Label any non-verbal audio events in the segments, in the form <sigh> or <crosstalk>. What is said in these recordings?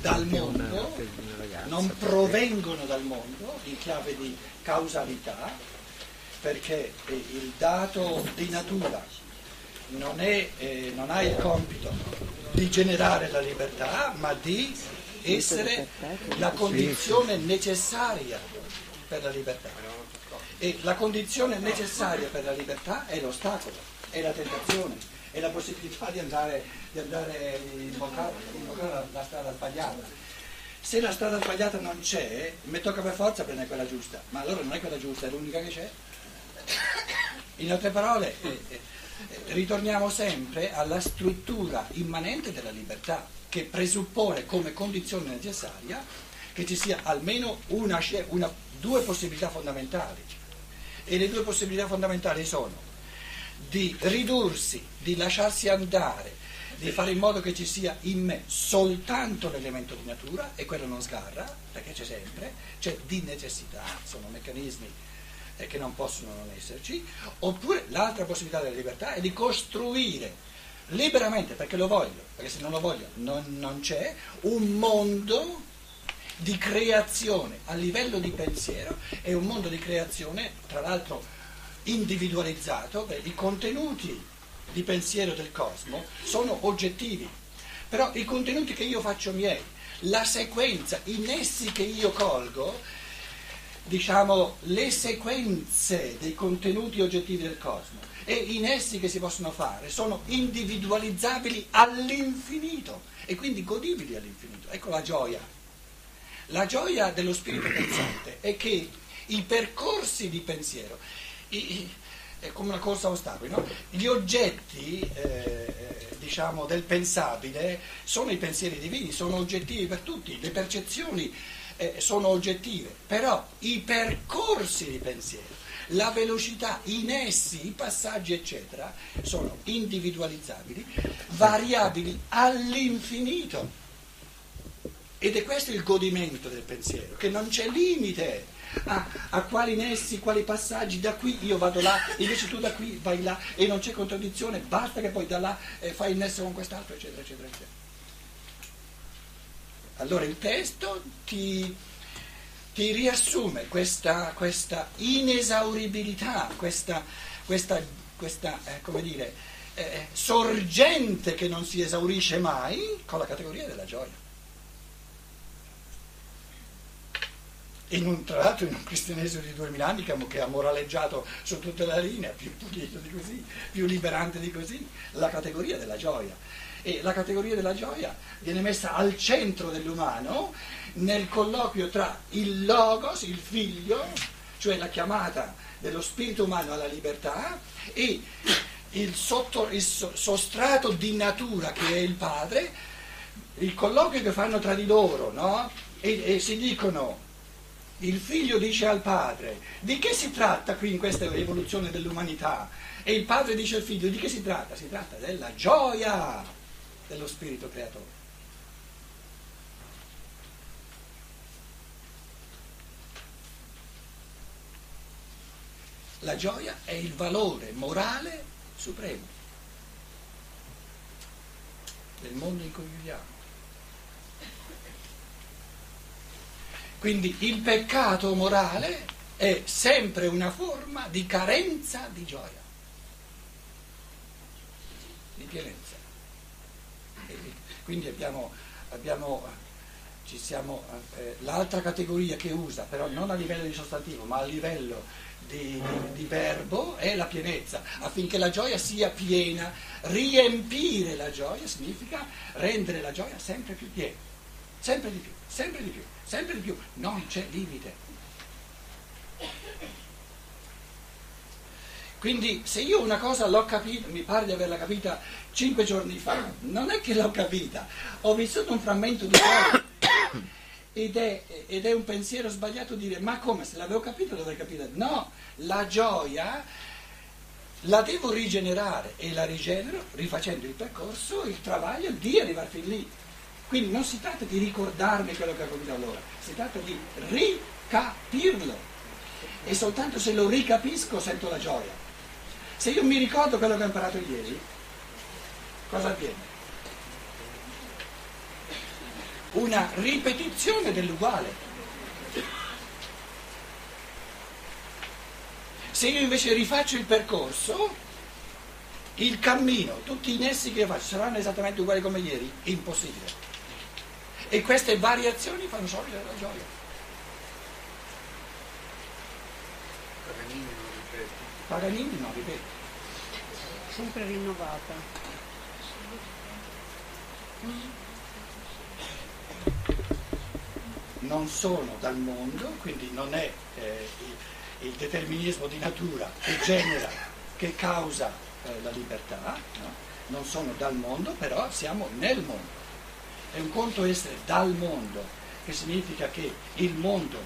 dal mondo, non provengono dal mondo in chiave di causalità, perché il dato di natura non, è, eh, non ha il compito di generare la libertà, ma di essere la condizione necessaria per la libertà. E la condizione necessaria per la libertà è l'ostacolo, è la tentazione, è la possibilità di andare, di andare imboccare, imboccare la strada sbagliata. Se la strada sbagliata non c'è, mi tocca per forza prendere quella giusta, ma allora non è quella giusta, è l'unica che c'è. In altre parole, eh, ritorniamo sempre alla struttura immanente della libertà, che presuppone come condizione necessaria che ci sia almeno una, una, due possibilità fondamentali. E le due possibilità fondamentali sono di ridursi, di lasciarsi andare, di fare in modo che ci sia in me soltanto l'elemento di natura, e quello non sgarra, perché c'è sempre, c'è di necessità, sono meccanismi eh, che non possono non esserci, oppure l'altra possibilità della libertà è di costruire liberamente, perché lo voglio, perché se non lo voglio non, non c'è, un mondo di creazione a livello di pensiero, è un mondo di creazione, tra l'altro individualizzato, beh, i contenuti di pensiero del cosmo sono oggettivi, però i contenuti che io faccio miei, la sequenza, i nessi che io colgo, diciamo, le sequenze dei contenuti oggettivi del cosmo e i nessi che si possono fare sono individualizzabili all'infinito e quindi godibili all'infinito. Ecco la gioia. La gioia dello spirito pensante è che i percorsi di pensiero, i, è come una corsa a ostacoli, no? gli oggetti eh, diciamo, del pensabile sono i pensieri divini, sono oggettivi per tutti, le percezioni eh, sono oggettive, però i percorsi di pensiero, la velocità, i nessi, i passaggi, eccetera, sono individualizzabili, variabili all'infinito. Ed è questo il godimento del pensiero, che non c'è limite a, a, quali nessi, quali passaggi, da qui io vado là, invece tu da qui vai là e non c'è contraddizione, basta che poi da là eh, fai il nesso con quest'altro, eccetera, eccetera, eccetera. Allora il testo ti, ti riassume questa, questa, inesauribilità, questa, questa, questa eh, dire, eh, sorgente che non si esaurisce mai con la categoria della gioia. Un, tra l'altro in un cristianesimo di duemila anni che ha moraleggiato su tutta la linea, più pulito di così, più liberante di così, la categoria della gioia e la categoria della gioia viene messa al centro dell'umano nel colloquio tra il logos, il figlio, cioè la chiamata dello spirito umano alla libertà e il, sotto, il sostrato di natura che è il padre, il colloquio che fanno tra di loro, no? e, e si dicono il figlio dice al padre di che si tratta qui in questa evoluzione dell'umanità e il padre dice al figlio di che si tratta? Si tratta della gioia dello spirito creatore. La gioia è il valore morale supremo del mondo in cui viviamo. Quindi il peccato morale è sempre una forma di carenza di gioia, di pienezza. Quindi abbiamo, abbiamo siamo, eh, l'altra categoria che usa, però non a livello di sostantivo, ma a livello di, di, di, verbo, è la pienezza, affinché la gioia sia piena. Riempire la gioia significa rendere la gioia sempre più piena, sempre di più, sempre di più, sempre di più, non c'è limite. Quindi se io una cosa l'ho capita, mi pare di averla capita cinque giorni fa, non è che l'ho capita, ho vissuto un frammento di cuore ed ed è un pensiero sbagliato dire ma come se l'avevo capito dovrei capire. No, la gioia la devo rigenerare e la rigenero rifacendo il percorso, il travaglio di arrivare fin lì. Quindi non si tratta di ricordarmi quello che ho capito allora, si tratta di ricapirlo. E soltanto se lo ricapisco sento la gioia. Se io mi ricordo quello che ho imparato ieri, cosa avviene? una ripetizione dell'uguale. Se io invece rifaccio il percorso, il cammino, tutti i nessi che io faccio saranno esattamente uguali come ieri? Impossibile. E queste variazioni fanno sorgere la gioia. Paganini non ripete. Paganini non ripete. Sempre rinnovata. Non sono dal mondo, quindi non è eh, il, il determinismo di natura che genera, che causa eh, la libertà, no? non sono dal mondo, però siamo nel mondo. È un conto essere dal mondo, che significa che il mondo,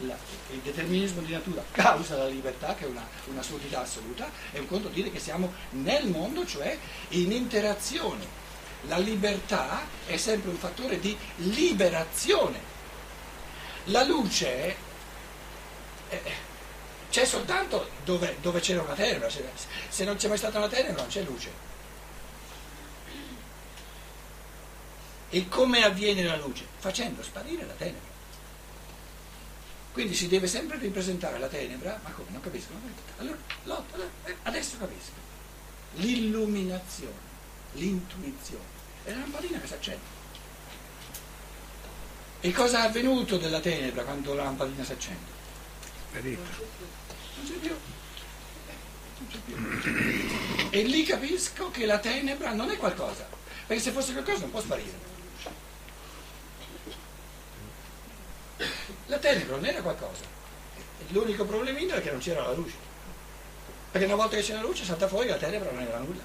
la, il determinismo di natura causa la libertà, che è una, un'assurdità assoluta, è un conto dire che siamo nel mondo, cioè in interazione. La libertà è sempre un fattore di liberazione. La luce è, c'è soltanto dove, dove c'era una tenebra, se, se non c'è mai stata una tenebra non c'è luce. E come avviene la luce? Facendo sparire la tenebra. Quindi si deve sempre ripresentare la tenebra, ma come? Non capisco. Allora, lotta, allora, eh, adesso capisco. L'illuminazione, l'intuizione. È la lampadina che si accende. E cosa è avvenuto della tenebra quando la lampadina si accende? Sparito non c'è più. Non c'è più. E lì capisco che la tenebra non è qualcosa, perché se fosse qualcosa non può sparire. La tenebra non era qualcosa. L'unico problemino è che non c'era la luce. Perché una volta che c'era la luce salta fuori la tenebra non era nulla.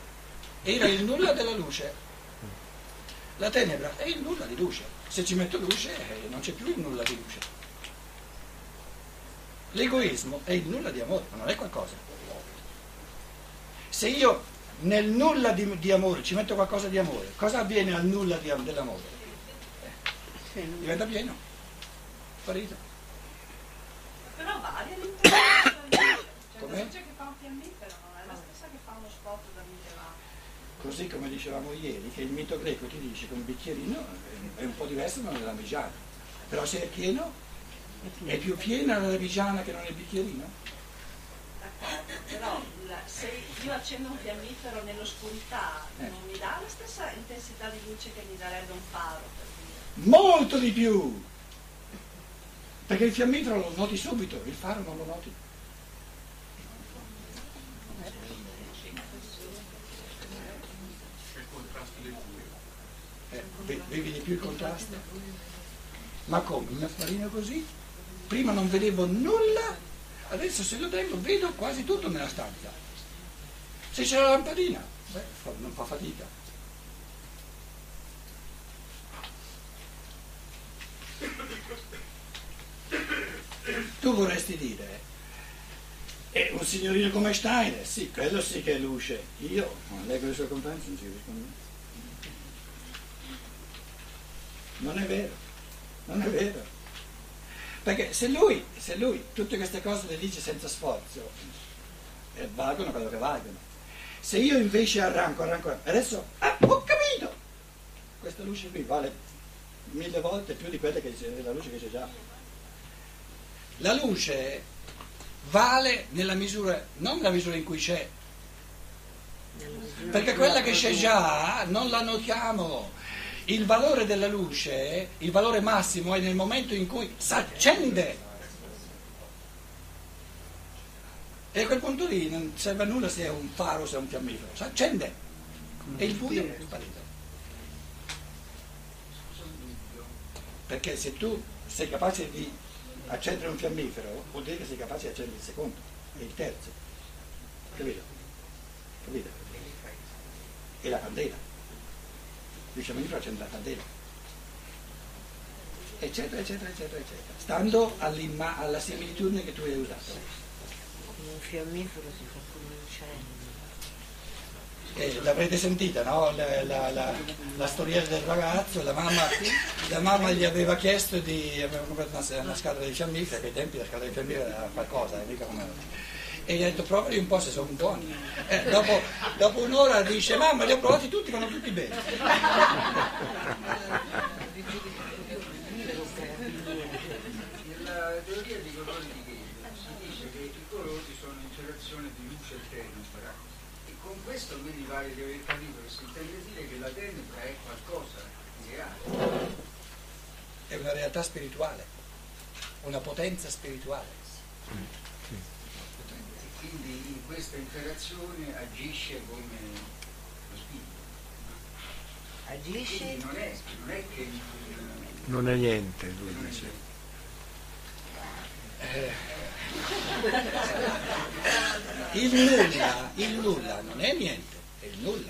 Era il nulla della luce. La tenebra è il nulla di luce. Se ci metto luce eh, non c'è più il nulla di luce. L'egoismo è il nulla di amore, ma non è qualcosa. Se io nel nulla di, di amore ci metto qualcosa di amore, cosa avviene al nulla di, dell'amore? Eh, diventa pieno, sparito. Però varia l'interpretazione. cioè, la luce che fa un fiammifero non è la stessa che fa uno spot da mille Così come dicevamo ieri, che il mito greco ti dice che un bicchierino è un po' diverso da una lambigiana, però se è pieno è più piena la lavigiana che non il bicchierino? D'accordo, però la- se io accendo un fiammifero nell'oscurità Eh. non mi dà la stessa intensità di luce che mi darebbe un faro, per dire. Molto di più! Perché il fiammifero lo noti subito, il faro non lo noti. Eh, ve- vedi di più il contrasto? Ma come? Una farina così? Prima non vedevo nulla, adesso se lo tengo vedo quasi tutto nella stanza. Se c'è la lampadina, beh, non fa fatica. Tu vorresti dire, è un signorino come Steiner, sì, quello sì che è luce. Io, non leggo le sue conferenze, non ci rispondo. Non è vero, non è vero. Perché se lui, se lui tutte queste cose le dice senza sforzo, eh, valgono quello che valgono. Se io invece arranco, arranco, adesso ah, ho capito! Questa luce qui vale mille volte più di quella che c'è, della luce che c'è già. La luce vale nella misura, non nella misura in cui c'è, perché quella che c'è già non la notiamo. Il valore della luce, il valore massimo è nel momento in cui si accende. E a quel punto lì non serve a nulla se è un faro, se è un fiammifero, si accende. E il buio è sparito. Perché se tu sei capace di accendere un fiammifero, vuol dire che sei capace di accendere il secondo e il terzo. Capito? Capito? E la candela. Il fiammifero accende la candela. Eccetera, eccetera, eccetera, eccetera. Stando alla similitudine che tu hai usato. Un fiammifero si fa come un cielo eh, l'avrete sentita, no? la, la, la, la, storia del ragazzo, la mamma, la mamma gli aveva chiesto di aveva comprato una, una scatola di fiammifera, che ai tempi la scatola di fiammifera era qualcosa, eh, mica come e gli ha detto provali un po' se sono buoni. Eh, dopo, dopo, un'ora dice mamma li ho provati tutti, vanno tutti bene. Nella teoria dei colori di Gale si dice che i colori sono interazione di luce e tenue questo quindi pare di aver capito che si intende dire che la tenebra è qualcosa di reale. È una realtà spirituale, una potenza spirituale. E quindi in questa interazione agisce come lo spirito. Agisce? Quindi non è, non è che non, Non è niente, lui dice. <laughs> <laughs> Il nulla, il nulla non è niente, è il nulla.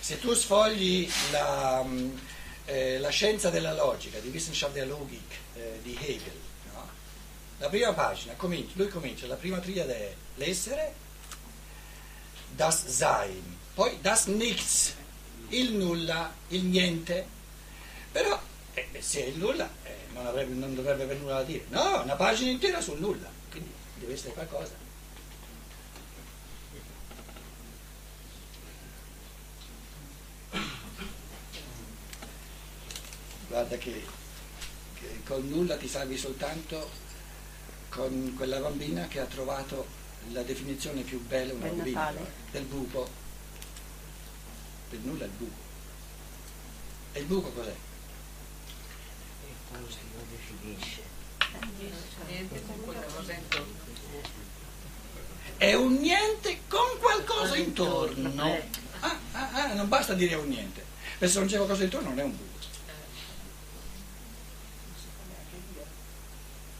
Se tu sfogli la, mm, eh, la scienza della logica di Wissenschaft der Logik eh, di Hegel, no? la prima pagina, comincia, lui comincia, la prima triade è l'essere, das Sein, poi das Nichts, il nulla, il niente, però eh, se è il nulla eh, non, avrebbe- non dovrebbe avere nulla da dire, no, una pagina intera sul nulla, quindi deve essere qualcosa. Guarda che, che col nulla ti salvi soltanto con quella bambina che ha trovato la definizione più bella, una Del bambina, del buco. Del nulla il buco. E il buco cos'è? Si lo definisce? Niente con qualcosa intorno. È un niente con qualcosa intorno. Ah, ah, ah, non basta dire un niente, perché se non c'è qualcosa intorno non è un buco.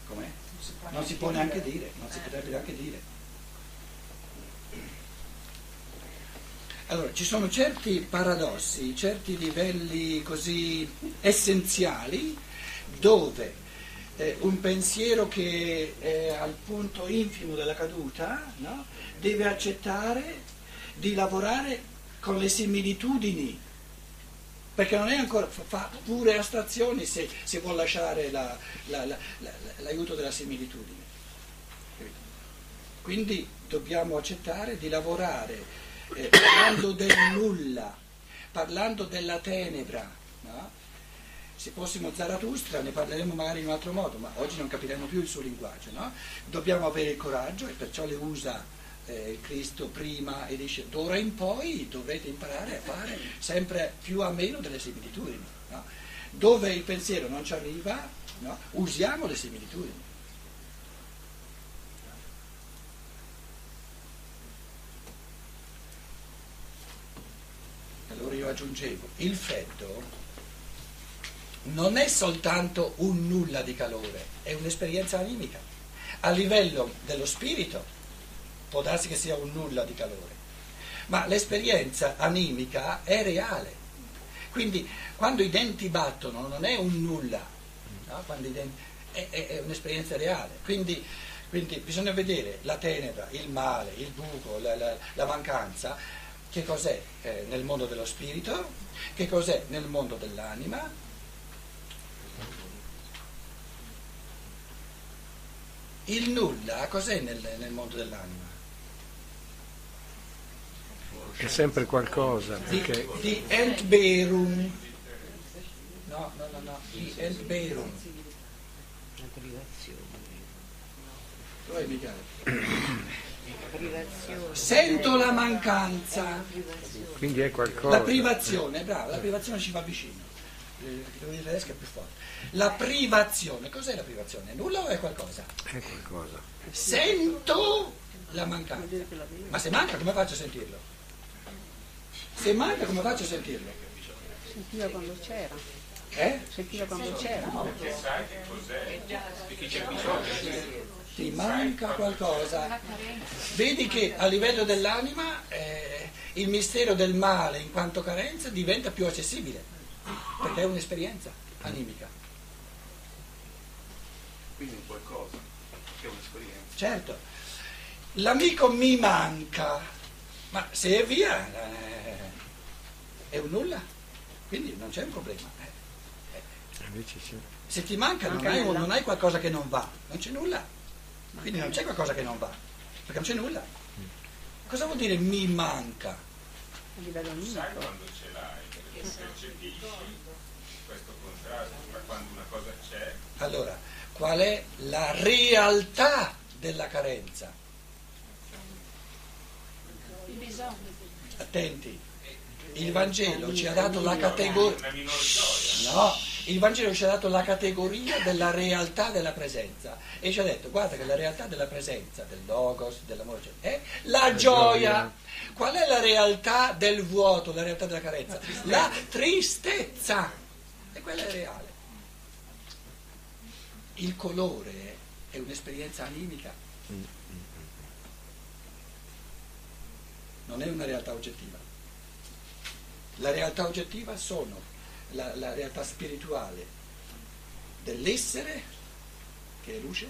Com'è? Non si può neanche dire, non si potrebbe neanche dire. Allora, ci sono certi paradossi, certi livelli così essenziali dove eh, un pensiero che è al punto infimo della caduta no, deve accettare di lavorare con le similitudini, perché non è ancora, fa- pure astrazioni se, se vuol lasciare la- la- la- la- l'aiuto della similitudine. Quindi dobbiamo accettare di lavorare eh, parlando del nulla, parlando della tenebra. no? Se fossimo Zarathustra ne parleremo magari in un altro modo, ma oggi non capiremo più il suo linguaggio. no? Dobbiamo avere il coraggio e perciò le usa eh, il Cristo prima e dice d'ora in poi dovrete imparare a fare sempre più a meno delle similitudini. no? Dove il pensiero non ci arriva, no? usiamo le similitudini. Allora io aggiungevo, il freddo non è soltanto un nulla di calore, è un'esperienza animica. A livello dello spirito può darsi che sia un nulla di calore, ma l'esperienza animica è reale. Quindi quando i denti battono non è un nulla, no? Denti- è, è- è un'esperienza reale. Quindi, quindi bisogna vedere la tenebra, il male, il buco, la, la- la mancanza, che cos'è eh, nel mondo dello spirito, che cos'è nel mondo dell'anima Il nulla cos'è nel, nel mondo dell'anima? È sempre qualcosa, Di, perché di Entberum. No, no, no, no, di Entberum. La privazione. Dov'è Michele? Privazione. Sento la mancanza. quindi è qualcosa. La privazione, bravo, la privazione ci va vicino. Eh, Devo dire tedesco è più forte. La privazione, cos'è la privazione? È Nulla o è qualcosa? È qualcosa. Sento la mancanza. Ma se manca come faccio a sentirlo? Se manca come faccio a sentirlo? Sentiva quando c'era, Eh? sentiva quando c'era. Ti manca qualcosa. Vedi che a livello dell'anima eh, il mistero del male in quanto carenza diventa più accessibile, perché è un'esperienza animica. Quindi un qualcosa, che è un'esperienza. Certo, l'amico mi manca, ma se è via eh, è un nulla, quindi non c'è un problema. eh. Invece sì. Se ti manca non Manca hai, non hai qualcosa che non va, non c'è nulla. Quindi non c'è qualcosa che non va, perché non c'è nulla. Cosa vuol dire mi manca? A livello animico. quando ce l'hai, perché contrasto tra quando una cosa c'è Allora, qual è la realtà della carenza. Il bisogno. Attenti, il Vangelo ci ha dato la categoria. Gioia. No, il Vangelo ci ha dato la categoria della realtà della presenza e ci ha detto guarda che la realtà della presenza, del logos, dell'amore, cioè, è la gioia. Qual è la realtà del vuoto, la realtà della carenza? La tristezza. E quella è reale. Il colore è un'esperienza animica. Non è una realtà oggettiva. La realtà oggettiva sono la, la realtà spirituale dell'essere, che è luce,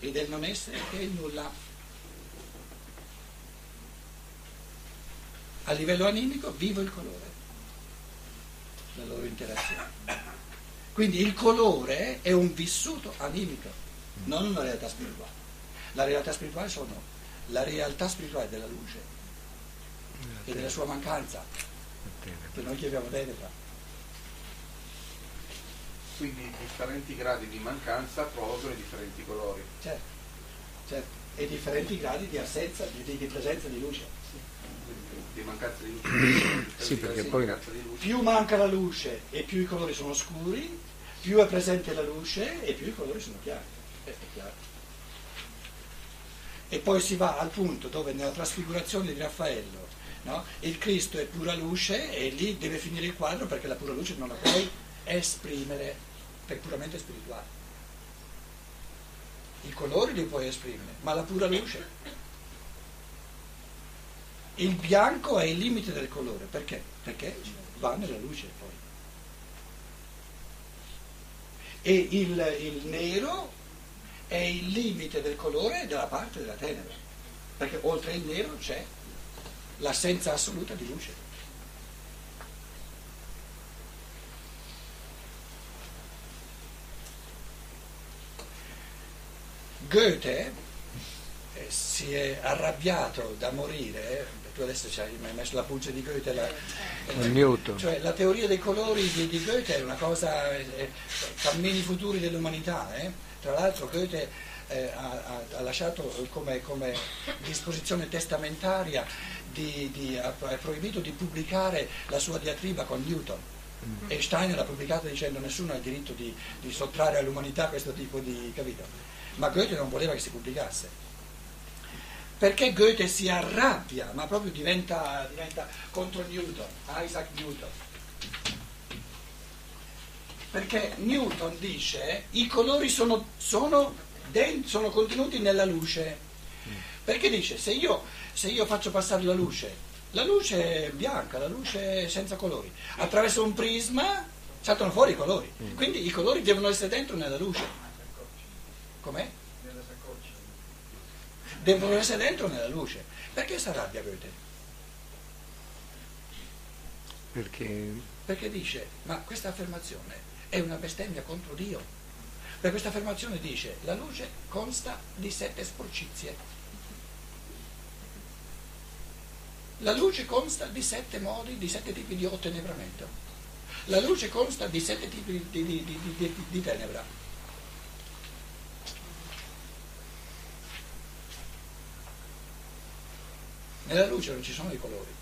e del non essere, che è nulla. A livello animico vivo il colore, la loro interazione. Quindi il colore è un vissuto animico, non una realtà spirituale. La realtà spirituale sono la realtà spirituale della luce e della sua mancanza, che noi chiamiamo tenebra. Quindi differenti gradi di mancanza provocano i differenti colori. Certo, certo. E differenti gradi di assenza, di- di presenza di luce. Di mancanza di luce. <coughs> Sì, perché poi- luce. Più manca la luce e più i colori sono scuri, più è presente la luce e più i colori sono chiari. Eh. E poi si va al punto dove nella trasfigurazione di Raffaello no, il Cristo è pura luce e lì deve finire il quadro perché la pura luce non la puoi esprimere, è puramente spirituale. I colori li puoi esprimere, ma la pura luce. Il bianco è il limite del colore, perché? Perché va nella luce poi. E il, il nero è il limite del colore della parte della tenebra, perché oltre il nero c'è l'assenza assoluta di luce. Goethe eh, si è arrabbiato da morire, tu adesso ci hai messo la pulce di Goethe, la, Newton. cioè la teoria dei colori di, di Goethe è una cosa, eh, cammini futuri dell'umanità, eh. tra l'altro Goethe eh, ha, ha- lasciato come, come disposizione testamentaria, di, di- ha, ha proibito di pubblicare la sua diatriba con Newton. E Steiner l'ha pubblicata dicendo nessuno ha il diritto di, di sottrarre all'umanità questo tipo di capito. Ma Goethe non voleva che si pubblicasse. Perché Goethe si arrabbia, ma proprio diventa, diventa contro Newton, Isaac Newton. Perché Newton dice i colori sono, sono, den- sono contenuti nella luce. Perché dice se io, se io faccio passare la luce, la luce è bianca, la luce è senza colori, attraverso un prisma saltano fuori i colori. Quindi i colori devono essere dentro nella luce. Com'è? Devono essere dentro nella luce. Perché si arrabbia Goethe? Perché Perché dice, ma questa affermazione è una bestemmia contro Dio. Per questa affermazione dice, la luce consta di sette sporcizie. La luce consta di sette modi, di sette tipi di ottenebramento. La luce consta di sette tipi di- di- di- di tenebra. Nella luce non ci sono i colori.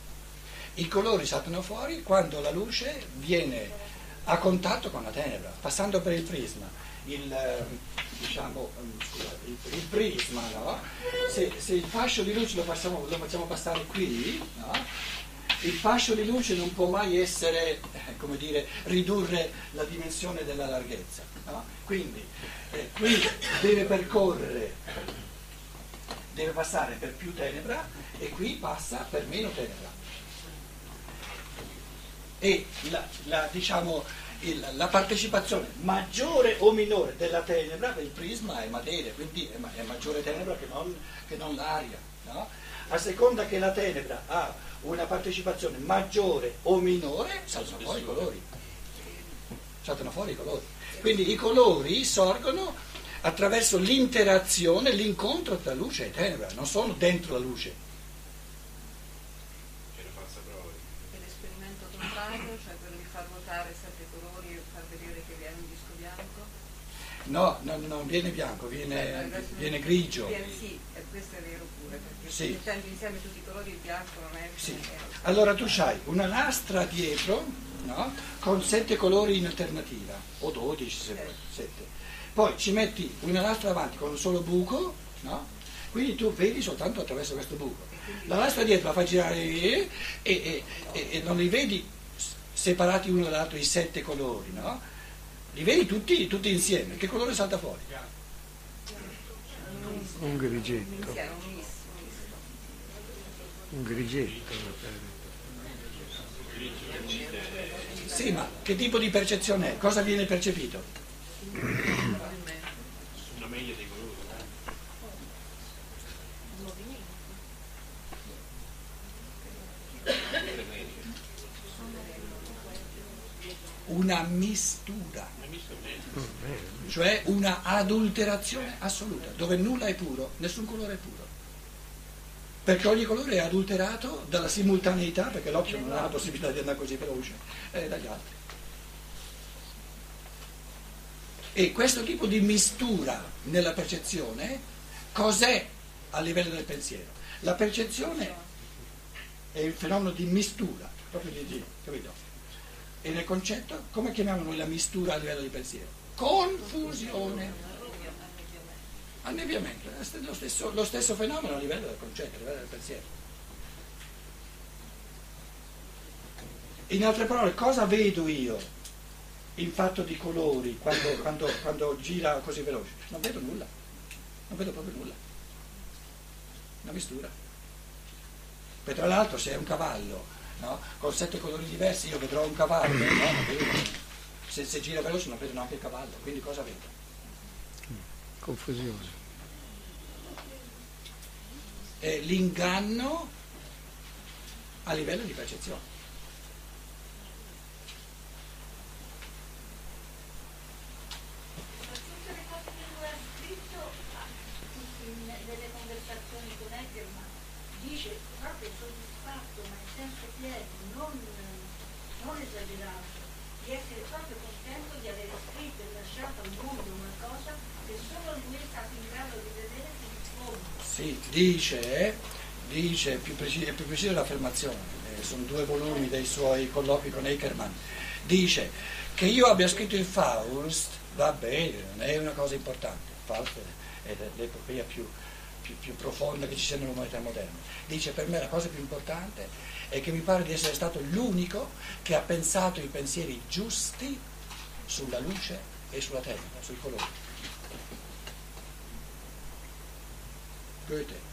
I colori saltano fuori quando la luce viene a contatto con la tenebra, passando per il prisma. Il, eh, diciamo, scusa, il, il prisma, no? se, se il fascio di luce lo facciamo, lo facciamo passare qui, no? il fascio di luce non può mai essere, eh, come dire, ridurre la dimensione della larghezza. no? Quindi eh, qui deve percorrere, deve passare per più tenebra e qui passa per meno tenebra e la, la, diciamo, il- la partecipazione maggiore o minore della tenebra del prisma è materia, quindi è, ma- è maggiore tenebra che non, che non l'aria. no? A seconda che la tenebra ha una partecipazione maggiore o minore, saltano fuori i colori. Saltano fuori i colori. Quindi i colori sorgono attraverso l'interazione, l'incontro tra luce e tenebra, non sono dentro la luce. C'è la falsa prova. E l'esperimento contrario, cioè quello di far ruotare sette colori e far vedere che viene un disco bianco. No, no, non viene bianco, viene, viene grigio. Viene- Sì, e questo è vero pure, perché Sì. mettendo insieme tutti i colori il bianco non è... Sì. è- Allora tu hai una lastra dietro no? con sette colori in alternativa, o 12 se vuoi, sette. Poi ci metti una lastra avanti con un solo buco, no? quindi tu vedi soltanto attraverso questo buco. La lastra dietro la fai girare e, e- e- e non li vedi separati uno dall'altro i sette colori, no? Li vedi tutti, tutti insieme. Che colore salta fuori? un grigetto, un grigetto. Sì, ma che tipo di percezione è? Cosa viene percepito? Una mistura. Eh, cioè una adulterazione assoluta, dove nulla è puro, nessun colore è puro. Perché ogni colore è adulterato dalla simultaneità, perché l'occhio non ha la possibilità di andare così veloce, e dagli altri. E questo tipo di mistura nella percezione, cos'è a livello del pensiero? La percezione è il fenomeno di mistura, proprio di Dio, capito? E nel concetto, come chiamiamo noi la mistura a livello di pensiero? Confusione. Annebbiamento, lo stesso, lo stesso fenomeno a livello del concetto, a livello del pensiero. In altre parole, cosa vedo io in fatto di colori quando, quando- quando gira così veloce? Non vedo nulla, non vedo proprio nulla. Una mistura. Poi tra l'altro se è un cavallo no? con sette colori diversi io vedrò un cavallo, no? Se, se gira veloce non vedo neanche il cavallo, quindi cosa vedo? confusione. È l'inganno a livello di percezione. Ma tutte le cose che lui ha scritto ah, in- nelle conversazioni con Eckerman dice proprio soddisfatto ma senso pieno, non, non esagerato, di essere proprio contento di aver scritto e lasciato al mondo una cosa che solo lui è stato in grado di vedere fino in fondo. Sì, dice, dice più preci- è più precisa l'affermazione, eh, sono due volumi dei suoi colloqui con Eckermann, dice che io abbia scritto il Faust, va bene, non è una cosa importante, Faust è l'epopea più, più, più profonda che ci sia nell'umanità moderna. Dice per me la cosa più importante è che mi pare di essere stato l'unico che ha pensato i pensieri giusti sulla luce e sulla terra, sui colori. Goethe.